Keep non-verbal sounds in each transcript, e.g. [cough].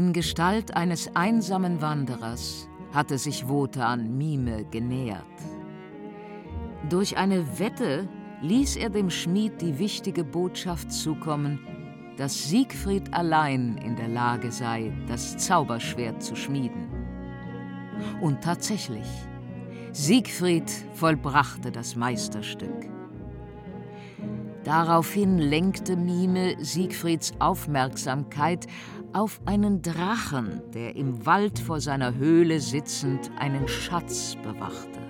In Gestalt eines einsamen Wanderers hatte sich Wotan Mime genähert. Durch eine Wette ließ er dem Schmied die wichtige Botschaft zukommen, dass Siegfried allein in der Lage sei, das Zauberschwert zu schmieden. Und tatsächlich, Siegfried vollbrachte das Meisterstück. Daraufhin lenkte Mime Siegfrieds Aufmerksamkeit auf einen Drachen, der im Wald vor seiner Höhle sitzend einen Schatz bewachte.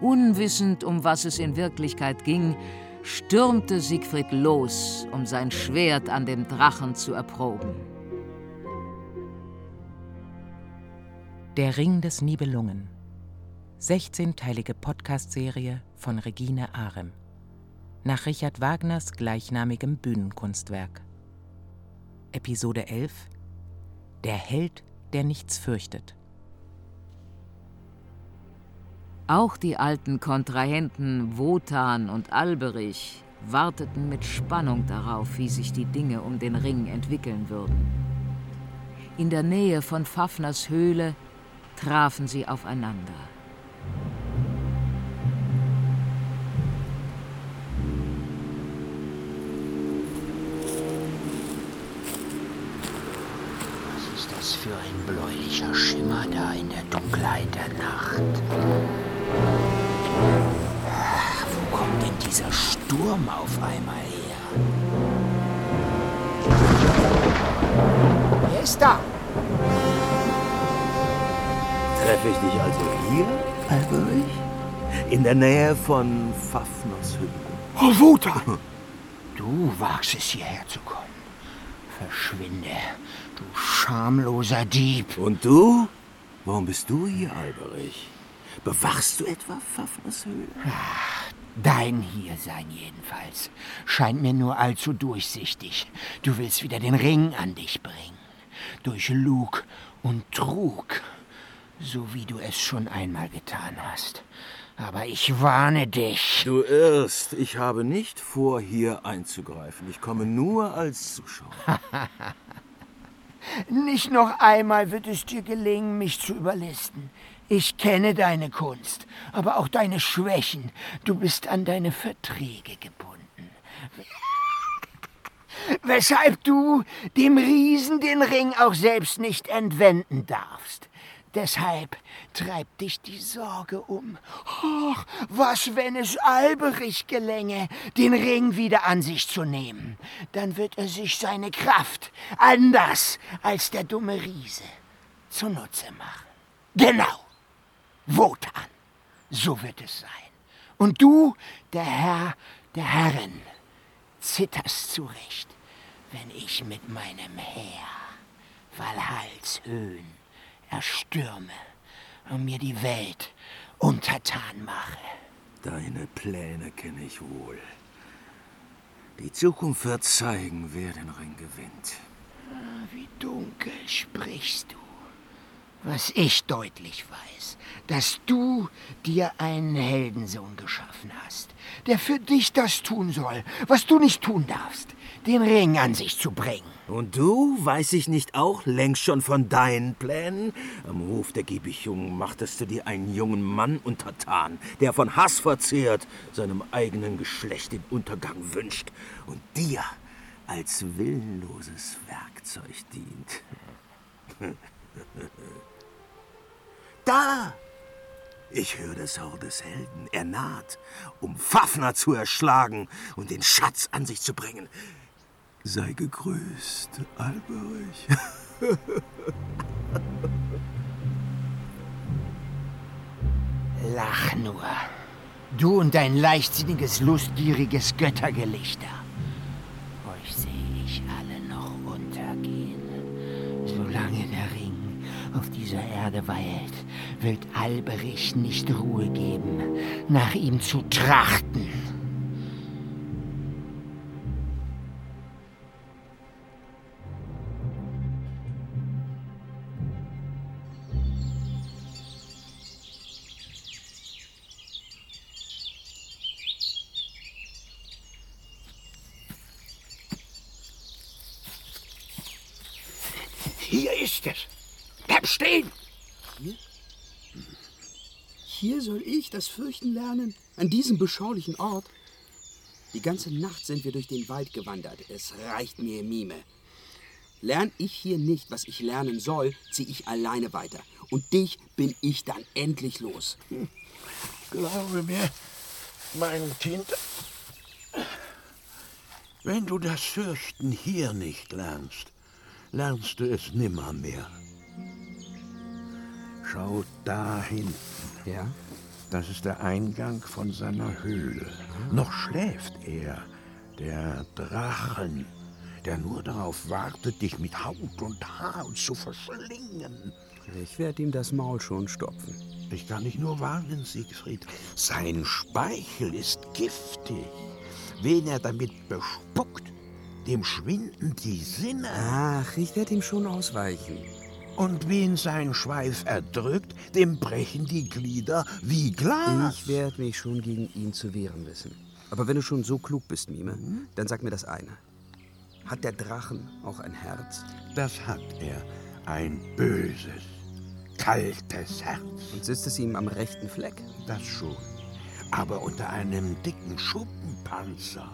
Unwissend, um was es in Wirklichkeit ging, stürmte Siegfried los, um sein Schwert an dem Drachen zu erproben. Der Ring des Nibelungen. 16-teilige Podcast-Serie von Regine Arem. Nach Richard Wagners gleichnamigem Bühnenkunstwerk. Episode 11 Der Held, der nichts fürchtet. Auch die alten Kontrahenten Wotan und Alberich warteten mit Spannung darauf, wie sich die Dinge um den Ring entwickeln würden. In der Nähe von Fafners Höhle trafen sie aufeinander. Was für ein bläulicher Schimmer da in der Dunkelheit der Nacht? Ach, wo kommt denn dieser Sturm auf einmal her? Wer ist da? Treffe ich dich also hier, Alberich? In der Nähe von Fafners Hütte. Oh, Wotan! [laughs] Du wagst es hierher zu kommen. Verschwinde, du schamloser Dieb. Und du? Warum bist du hier, Alberich? Bewachst du etwa Fafners Höhle? Dein Hiersein jedenfalls scheint mir nur allzu durchsichtig. Du willst wieder den Ring an dich bringen. Durch Lug und Trug, so wie du es schon einmal getan hast. Aber ich warne dich. Du irrst. Ich habe nicht vor, hier einzugreifen. Ich komme nur als Zuschauer. [laughs] Nicht noch einmal wird es dir gelingen, mich zu überlisten. Ich kenne deine Kunst, aber auch deine Schwächen. Du bist an deine Verträge gebunden. [laughs] Weshalb du dem Riesen den Ring auch selbst nicht entwenden darfst. Deshalb treibt dich die Sorge um. Ach, was, wenn es Alberich gelänge, den Ring wieder an sich zu nehmen? Dann wird er sich seine Kraft anders als der dumme Riese zunutze machen. Genau. Wotan. So wird es sein. Und du, der Herr der Herren, zitterst zurecht, wenn ich mit meinem Heer Valhalls Höhen erstürme und mir die Welt untertan mache. Deine Pläne kenne ich wohl. Die Zukunft wird zeigen, wer den Ring gewinnt. Wie dunkel sprichst du. Was ich deutlich weiß, dass du dir einen Heldensohn geschaffen hast, der für dich das tun soll, was du nicht tun darfst, den Ring an sich zu bringen. Und du, weiß ich nicht auch längst schon von deinen Plänen? Am Hof der Giebichung machtest du dir einen jungen Mann untertan, der von Hass verzehrt seinem eigenen Geschlecht den Untergang wünscht und dir als willenloses Werkzeug dient. [laughs] [laughs] Da! Ich höre des Helden. Er naht, um Fafner zu erschlagen und den Schatz an sich zu bringen. Sei gegrüßt, Alberich. Lach nur. Du und dein leichtsinniges, lustgieriges Göttergelichter. Auf dieser Erde weilt, wird Alberich nicht Ruhe geben, nach ihm zu trachten. Fürchten lernen? An diesem beschaulichen Ort? Die ganze Nacht sind wir durch den Wald gewandert. Es reicht mir, Mime. Lern ich hier nicht, was ich lernen soll, ziehe ich alleine weiter. Und dich bin ich dann endlich los. [laughs] Glaube mir, mein Kind, wenn du das Fürchten hier nicht lernst, lernst du es nimmermehr. Schau da hinten. Ja? Das ist der Eingang von seiner Höhle. Noch schläft er, der Drachen, der nur darauf wartet, dich mit Haut und Haar zu verschlingen. Ich werde ihm das Maul schon stopfen. Ich kann dich nur warnen, Siegfried. Sein Speichel ist giftig. Wen er damit bespuckt, dem schwinden die Sinne. Ach, ich werde ihm schon ausweichen. Und wen sein Schweif erdrückt, dem brechen die Glieder wie Glas. Ich werde mich schon gegen ihn zu wehren wissen. Aber wenn du schon so klug bist, Mime, dann sag mir das eine. Hat der Drachen auch ein Herz? Das hat er. Ein böses, kaltes Herz. Und sitzt es ihm am rechten Fleck? Das schon. Aber unter einem dicken Schuppenpanzer.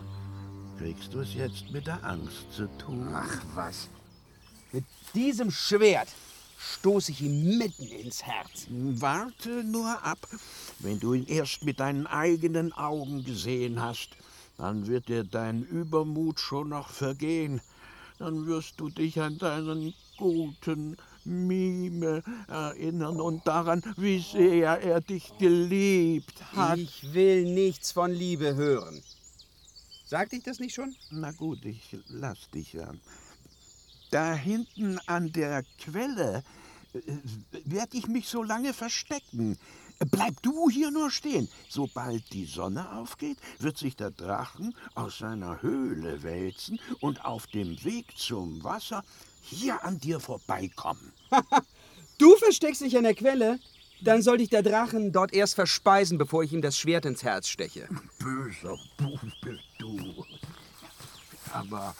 Kriegst du es jetzt mit der Angst zu tun? Ach was. Mit diesem Schwert stoße ich ihm mitten ins Herz. Warte nur ab. Wenn du ihn erst mit deinen eigenen Augen gesehen hast, dann wird dir dein Übermut schon noch vergehen. Dann wirst du dich an deinen guten Mime erinnern und daran, wie sehr er dich geliebt hat. Ich will nichts von Liebe hören. Sagte ich das nicht schon? Na gut, ich lass dich ja. Da hinten an der Quelle äh, werde ich mich so lange verstecken. Bleib du hier nur stehen. Sobald die Sonne aufgeht, wird sich der Drachen aus seiner Höhle wälzen und auf dem Weg zum Wasser hier an dir vorbeikommen. [laughs] Du versteckst dich an der Quelle? Dann soll dich der Drachen dort erst verspeisen, bevor ich ihm das Schwert ins Herz steche. Böser Bub bist du. Aber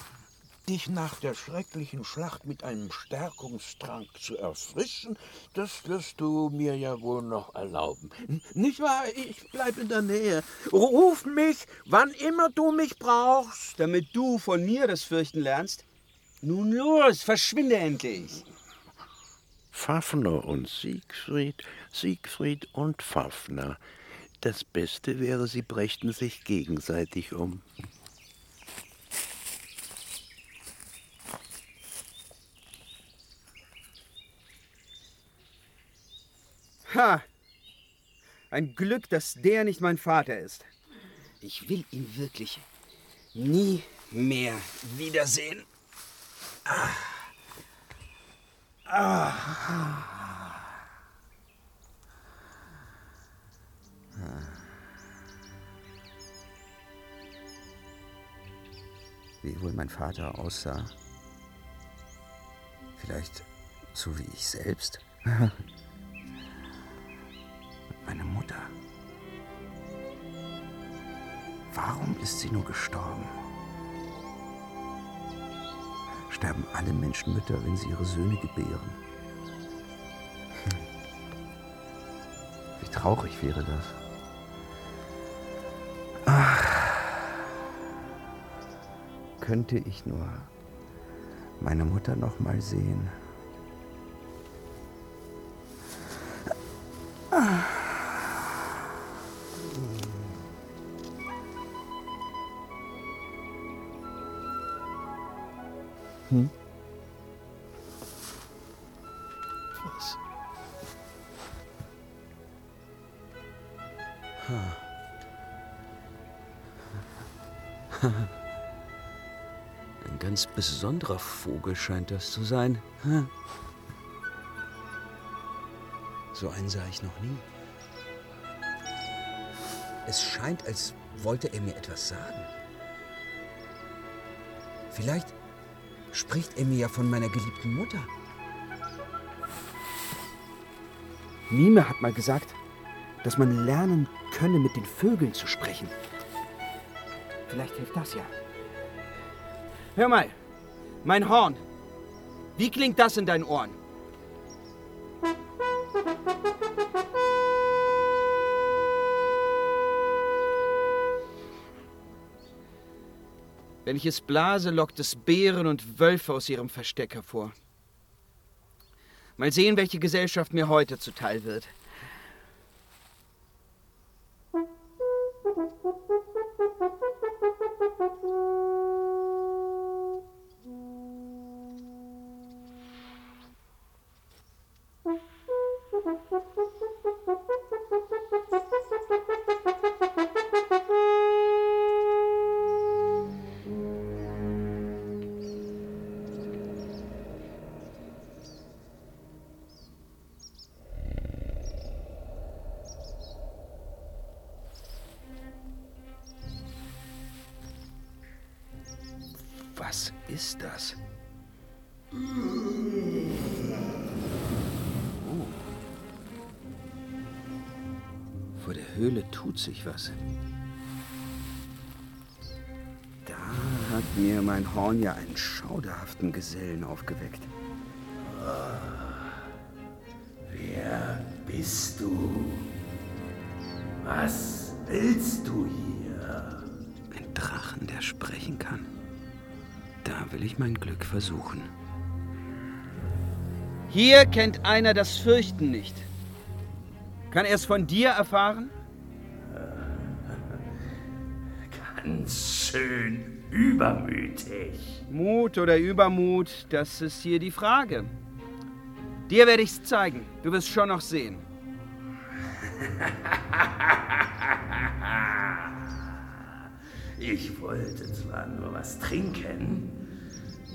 dich nach der schrecklichen Schlacht mit einem Stärkungstrank zu erfrischen, das wirst du mir ja wohl noch erlauben. Nicht wahr? Ich bleib in der Nähe. Ruf mich, wann immer du mich brauchst. Damit du von mir das Fürchten lernst? Nun los, verschwinde endlich. Fafner und Siegfried, Siegfried und Fafner. Das Beste wäre, sie brächten sich gegenseitig um. Ha! Ein Glück, dass der nicht mein Vater ist. Ich will ihn wirklich nie mehr wiedersehen. Wie wohl mein Vater aussah. Vielleicht so wie ich selbst. [laughs] Meine Mutter. Warum ist sie nur gestorben? Sterben alle Menschenmütter, wenn sie ihre Söhne gebären? Hm. Wie traurig wäre das. Ach. Könnte ich nur meine Mutter noch mal sehen. [laughs] Ein ganz besonderer Vogel scheint das zu sein. Hm. So einen sah ich noch nie. Es scheint, als wollte er mir etwas sagen. Vielleicht spricht er mir ja von meiner geliebten Mutter. Mime hat mal gesagt, dass man lernen könne, mit den Vögeln zu sprechen. Vielleicht hilft das ja. Hör mal, mein Horn. Wie klingt das in deinen Ohren? Wenn ich es blase, lockt es Bären und Wölfe aus ihrem Versteck hervor. Mal sehen, welche Gesellschaft mir heute zuteil wird. Was ist das? Oh. Vor der Höhle tut sich was. Da hat mir mein Horn ja einen schauderhaften Gesellen aufgeweckt. Wer bist du? Was willst du hier? Will ich mein Glück versuchen. Hier kennt einer das Fürchten nicht. Kann er es von dir erfahren? [laughs] Ganz schön übermütig. Mut oder Übermut, das ist hier die Frage. Dir werde ich's zeigen. Du wirst schon noch sehen. [laughs] Ich wollte zwar nur was trinken,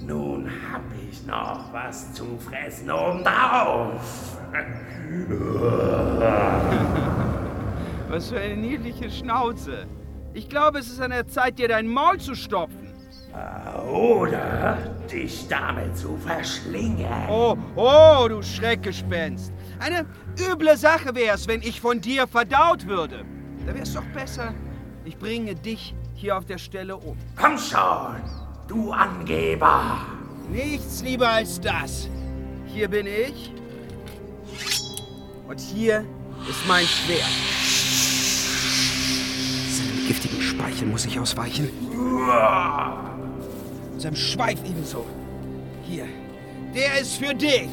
nun hab ich noch was zu fressen obendrauf. [laughs] Was für eine niedliche Schnauze. Ich glaube, es ist an der Zeit, dir dein Maul zu stopfen. Oder dich damit zu verschlingen. Oh, oh, du Schreckgespenst. Eine üble Sache wär's, wenn ich von dir verdaut würde. Da wär's doch besser, ich bringe dich hier auf der Stelle um. Komm schon, du Angeber. Nichts lieber als das. Hier bin ich. Und hier ist mein Schwert. Seinem giftigen Speichel muss ich ausweichen. Seinem Schweif ebenso. Hier. Der ist für dich.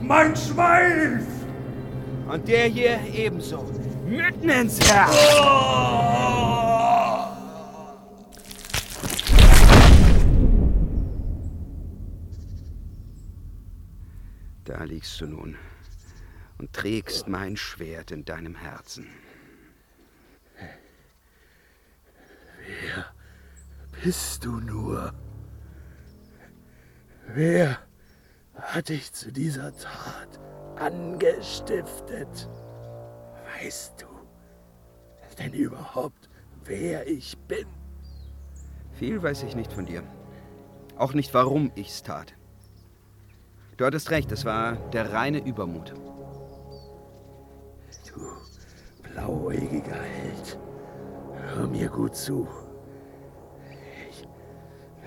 Mein Schweif! Und der hier ebenso. Mitten ins Herz. Da liegst du nun und trägst mein Schwert in deinem Herzen. Wer bist du nur? Wer hat dich zu dieser Tat angestiftet? Weißt du denn überhaupt, wer ich bin? Viel weiß ich nicht von dir. Auch nicht, warum ich's tat. Du hattest recht, es war der reine Übermut. Du blauäugiger Held, hör mir gut zu. Ich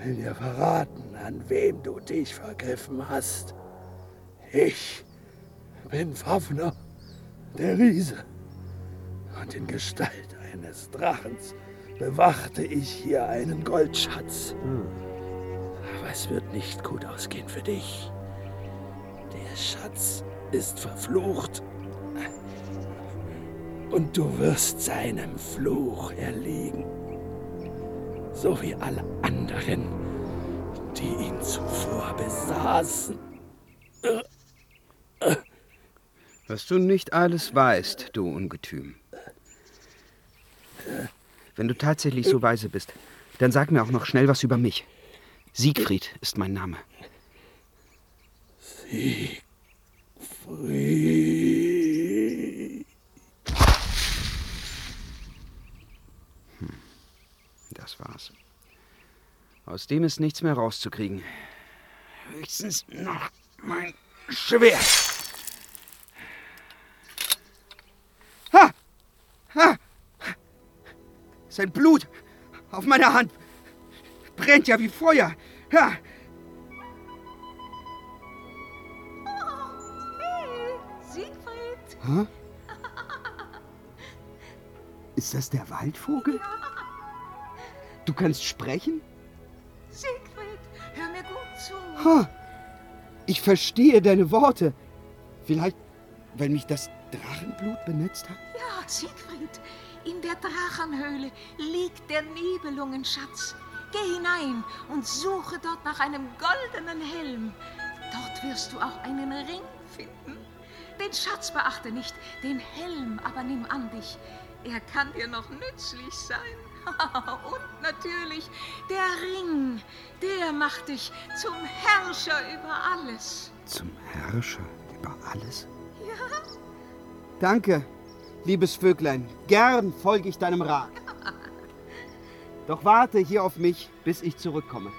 will dir verraten, an wem du dich vergriffen hast. Ich bin Fafner, der Riese. Und in Gestalt eines Drachens bewachte ich hier einen Goldschatz. Aber es wird nicht gut ausgehen für dich. Der Schatz ist verflucht. Und du wirst seinem Fluch erliegen. So wie alle anderen, die ihn zuvor besaßen. Was du nicht alles weißt, du Ungetüm. Wenn du tatsächlich so weise bist, dann sag mir auch noch schnell was über mich. Siegfried ist mein Name. Siegfried. Das war's. Aus dem ist nichts mehr rauszukriegen. Höchstens noch mein Schwert. Ha! Ha! Sein Blut auf meiner Hand brennt ja wie Feuer. Ja. Hä? Ist das der Waldvogel? Du kannst sprechen? Siegfried, hör mir gut zu. Ha! Ich verstehe deine Worte. Vielleicht, weil mich das Drachenblut benetzt hat? Ja, Siegfried, in der Drachenhöhle liegt der Nibelungenschatz. Geh hinein und suche dort nach einem goldenen Helm. Dort wirst du auch einen Ring finden. Den Schatz beachte nicht, den Helm aber nimm an dich. Er kann dir noch nützlich sein. [laughs] Und natürlich der Ring, der macht dich zum Herrscher über alles. Zum Herrscher über alles? Ja? Danke, liebes Vöglein. Gern folge ich deinem Rat. [laughs] Doch warte hier auf mich, bis ich zurückkomme.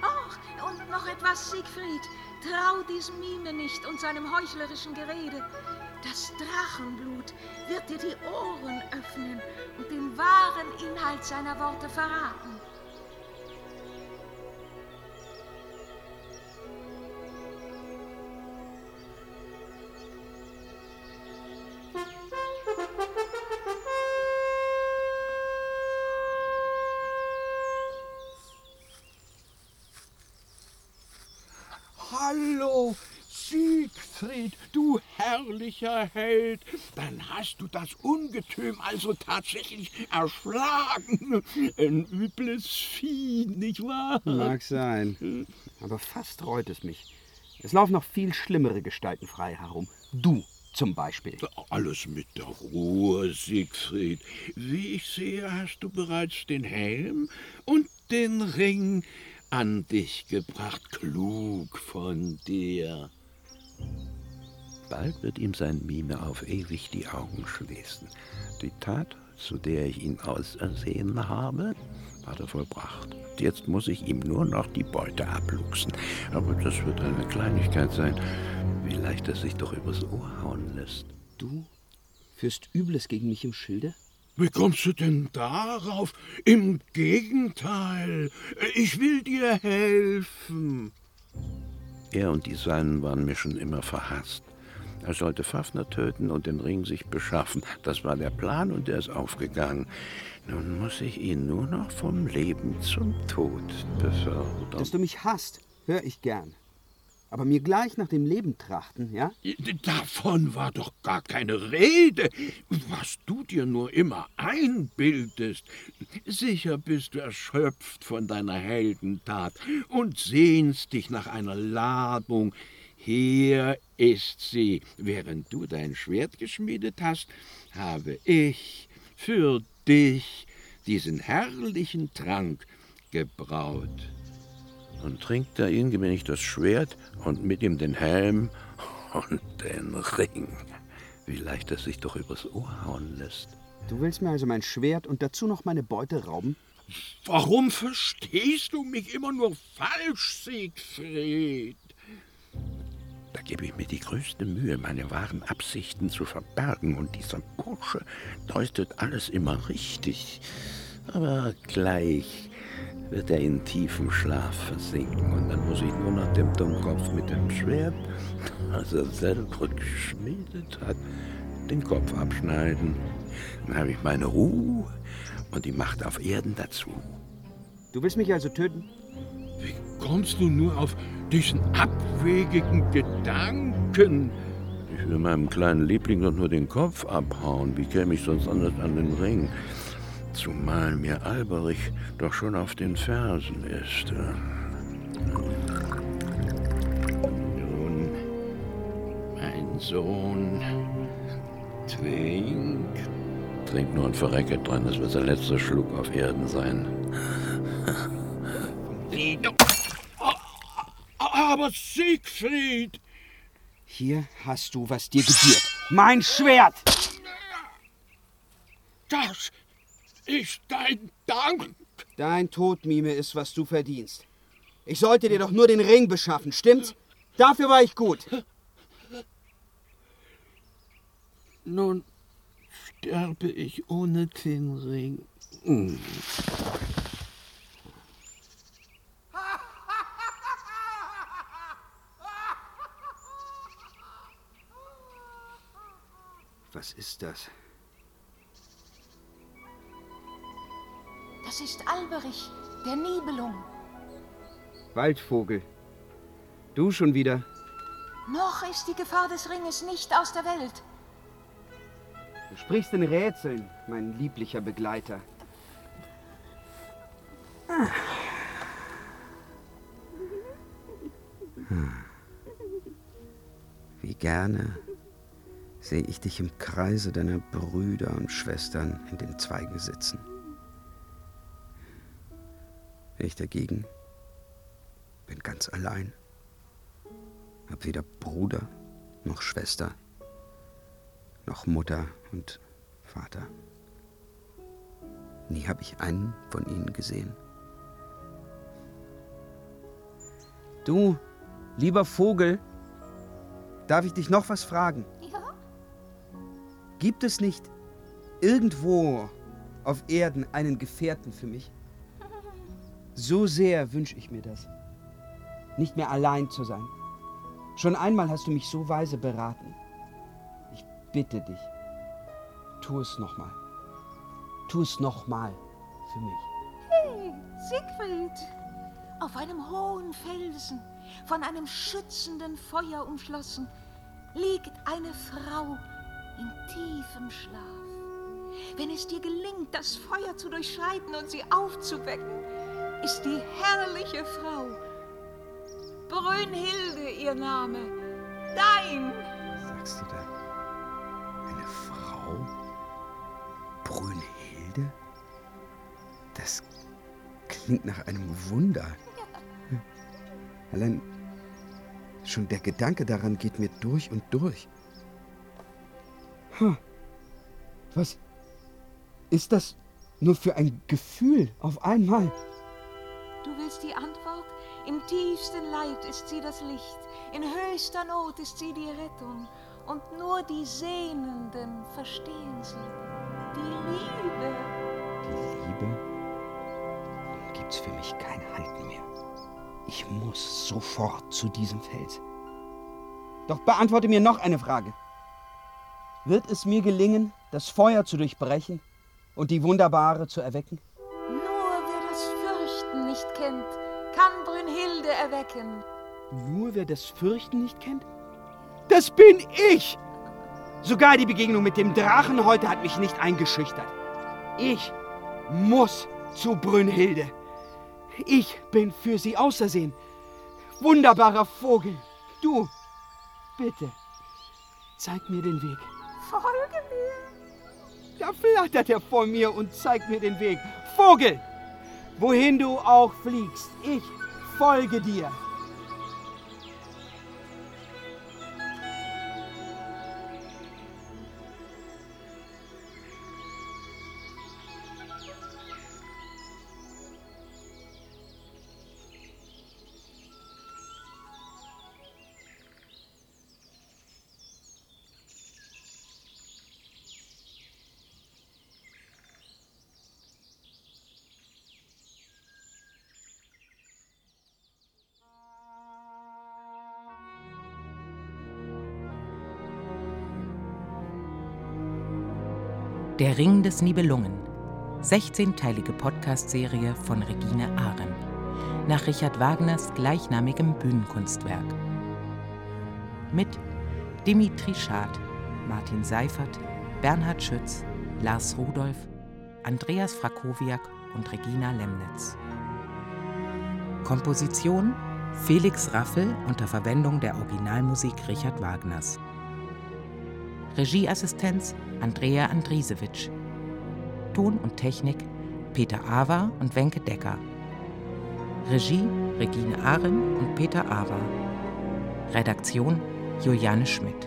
Ach, und noch etwas, Siegfried. Trau diesem Mime nicht und seinem heuchlerischen Gerede. Das Drachenblut wird dir die Ohren öffnen und den wahren Inhalt seiner Worte verraten. Siegfried, du herrlicher Held. Dann hast du das Ungetüm also tatsächlich erschlagen. Ein übles Vieh, nicht wahr? Mag sein. Aber fast reut es mich. Es laufen noch viel schlimmere Gestalten frei herum. Du zum Beispiel. Alles mit der Ruhe, Siegfried. Wie ich sehe, hast du bereits den Helm und den Ring an dich gebracht. Klug von dir. Bald wird ihm sein Mime auf ewig die Augen schließen. Die Tat, zu der ich ihn ausersehen habe, hat er vollbracht. Jetzt muss ich ihm nur noch die Beute abluchsen. Aber das wird eine Kleinigkeit sein. Wie leicht es sich doch übers Ohr hauen lässt. Du führst Übles gegen mich im Schilde? Wie kommst du denn darauf? Im Gegenteil, ich will dir helfen. Er und die Seinen waren mir schon immer verhasst. Er sollte Fafner töten und den Ring sich beschaffen. Das war der Plan und er ist aufgegangen. Nun muss ich ihn nur noch vom Leben zum Tod befördern. Dass du mich hasst, höre ich gern. Aber mir gleich nach dem Leben trachten, ja? Davon war doch gar keine Rede. Was du dir nur immer einbildest. Sicher bist du erschöpft von deiner Heldentat und sehnst dich nach einer Ladung. Hier ist sie. Während du dein Schwert geschmiedet hast, habe ich für dich diesen herrlichen Trank gebraut. Und trinkt er ihn, gewinne ich das Schwert und mit ihm den Helm und den Ring. Wie leicht es sich doch übers Ohr hauen lässt. Du willst mir also mein Schwert und dazu noch meine Beute rauben? Warum verstehst du mich immer nur falsch, Siegfried? Da gebe ich mir die größte Mühe, meine wahren Absichten zu verbergen, und dieser Bursche deutet alles immer richtig. Aber gleich wird er in tiefen Schlaf versinken, und dann muss ich nur nach dem Dummkopf mit dem Schwert, das er selber geschmiedet hat, den Kopf abschneiden. Dann habe ich meine Ruhe und die Macht auf Erden dazu. Du willst mich also töten? Wie kommst du nur auf diesen abwegigen Gedanken? Ich will meinem kleinen Liebling doch nur den Kopf abhauen. Wie käme ich sonst anders an den Ring? Zumal mir Alberich doch schon auf den Fersen ist. Nun, mein Sohn, trink. Trink nur und verrecke dran, das wird sein letzter Schluck auf Erden sein. Aber Siegfried! Hier hast du, was dir gebührt. Mein Schwert! Das ist dein Dank. Dein Tod, Mime, ist, was du verdienst. Ich sollte dir doch nur den Ring beschaffen, stimmt's? Dafür war ich gut. Nun sterbe ich ohne den Ring. Was ist das? Das ist Alberich, der Nibelung. Waldvogel. Du schon wieder? Noch ist die Gefahr des Ringes nicht aus der Welt. Du sprichst in Rätseln, mein lieblicher Begleiter. Wie gerne sehe ich dich im Kreise deiner Brüder und Schwestern in den Zweigen sitzen. Ich dagegen bin ganz allein, hab weder Bruder noch Schwester, noch Mutter und Vater. Nie habe ich einen von ihnen gesehen. Du, lieber Vogel, darf ich dich noch was fragen? Gibt es nicht irgendwo auf Erden einen Gefährten für mich? So sehr wünsche ich mir das. Nicht mehr allein zu sein. Schon einmal hast du mich so weise beraten. Ich bitte dich, tu es nochmal. Tu es nochmal für mich. Hey, Siegfried! Auf einem hohen Felsen, von einem schützenden Feuer umschlossen, liegt eine Frau in tiefem Schlaf. Wenn es dir gelingt, das Feuer zu durchschreiten und sie aufzuwecken, ist die herrliche Frau. Brünnhilde ihr Name. Dein. Sagst du da? Eine Frau? Brünnhilde? Das klingt nach einem Wunder. [laughs] Allein schon der Gedanke daran geht mir durch und durch. Hm. Was ist das nur für ein Gefühl auf einmal? Du willst die Antwort? Im tiefsten Leid ist sie das Licht, in höchster Not ist sie die Rettung. Und nur die Sehnenden verstehen sie. Die Liebe. Die Liebe? Nun gibt's für mich kein Halten mehr. Ich muss sofort zu diesem Fels. Doch beantworte mir noch eine Frage. Wird es mir gelingen, das Feuer zu durchbrechen und die Wunderbare zu erwecken? Nur wer das Fürchten nicht kennt, kann Brünnhilde erwecken. Nur wer das Fürchten nicht kennt? Das bin ich! Sogar die Begegnung mit dem Drachen heute hat mich nicht eingeschüchtert. Ich muss zu Brünnhilde. Ich bin für sie ausersehen. Wunderbarer Vogel. Du, bitte, zeig mir den Weg. Folge mir. Da flattert er vor mir und zeigt mir den Weg. Vogel, wohin du auch fliegst, ich folge dir. Der Ring des Nibelungen. 16-teilige Podcast-Serie von Regine Ahren. Nach Richard Wagners gleichnamigem Bühnenkunstwerk. Mit Dimitri Schad, Martin Seifert, Bernhard Schütz, Lars Rudolph, Andreas Frakowiak und Regina Lemnitz. Komposition Felix Raffel unter Verwendung der Originalmusik Richard Wagners. Regieassistenz Andrea Andrisewitsch. Ton und Technik Peter Awa und Wenke Decker. Regie Regine Ahren und Peter Awa. Redaktion Juliane Schmidt.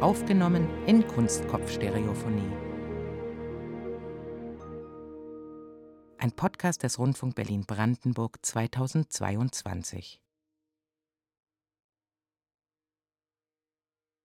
Aufgenommen in Kunstkopfstereophonie. Ein Podcast des Rundfunk Berlin-Brandenburg 2022.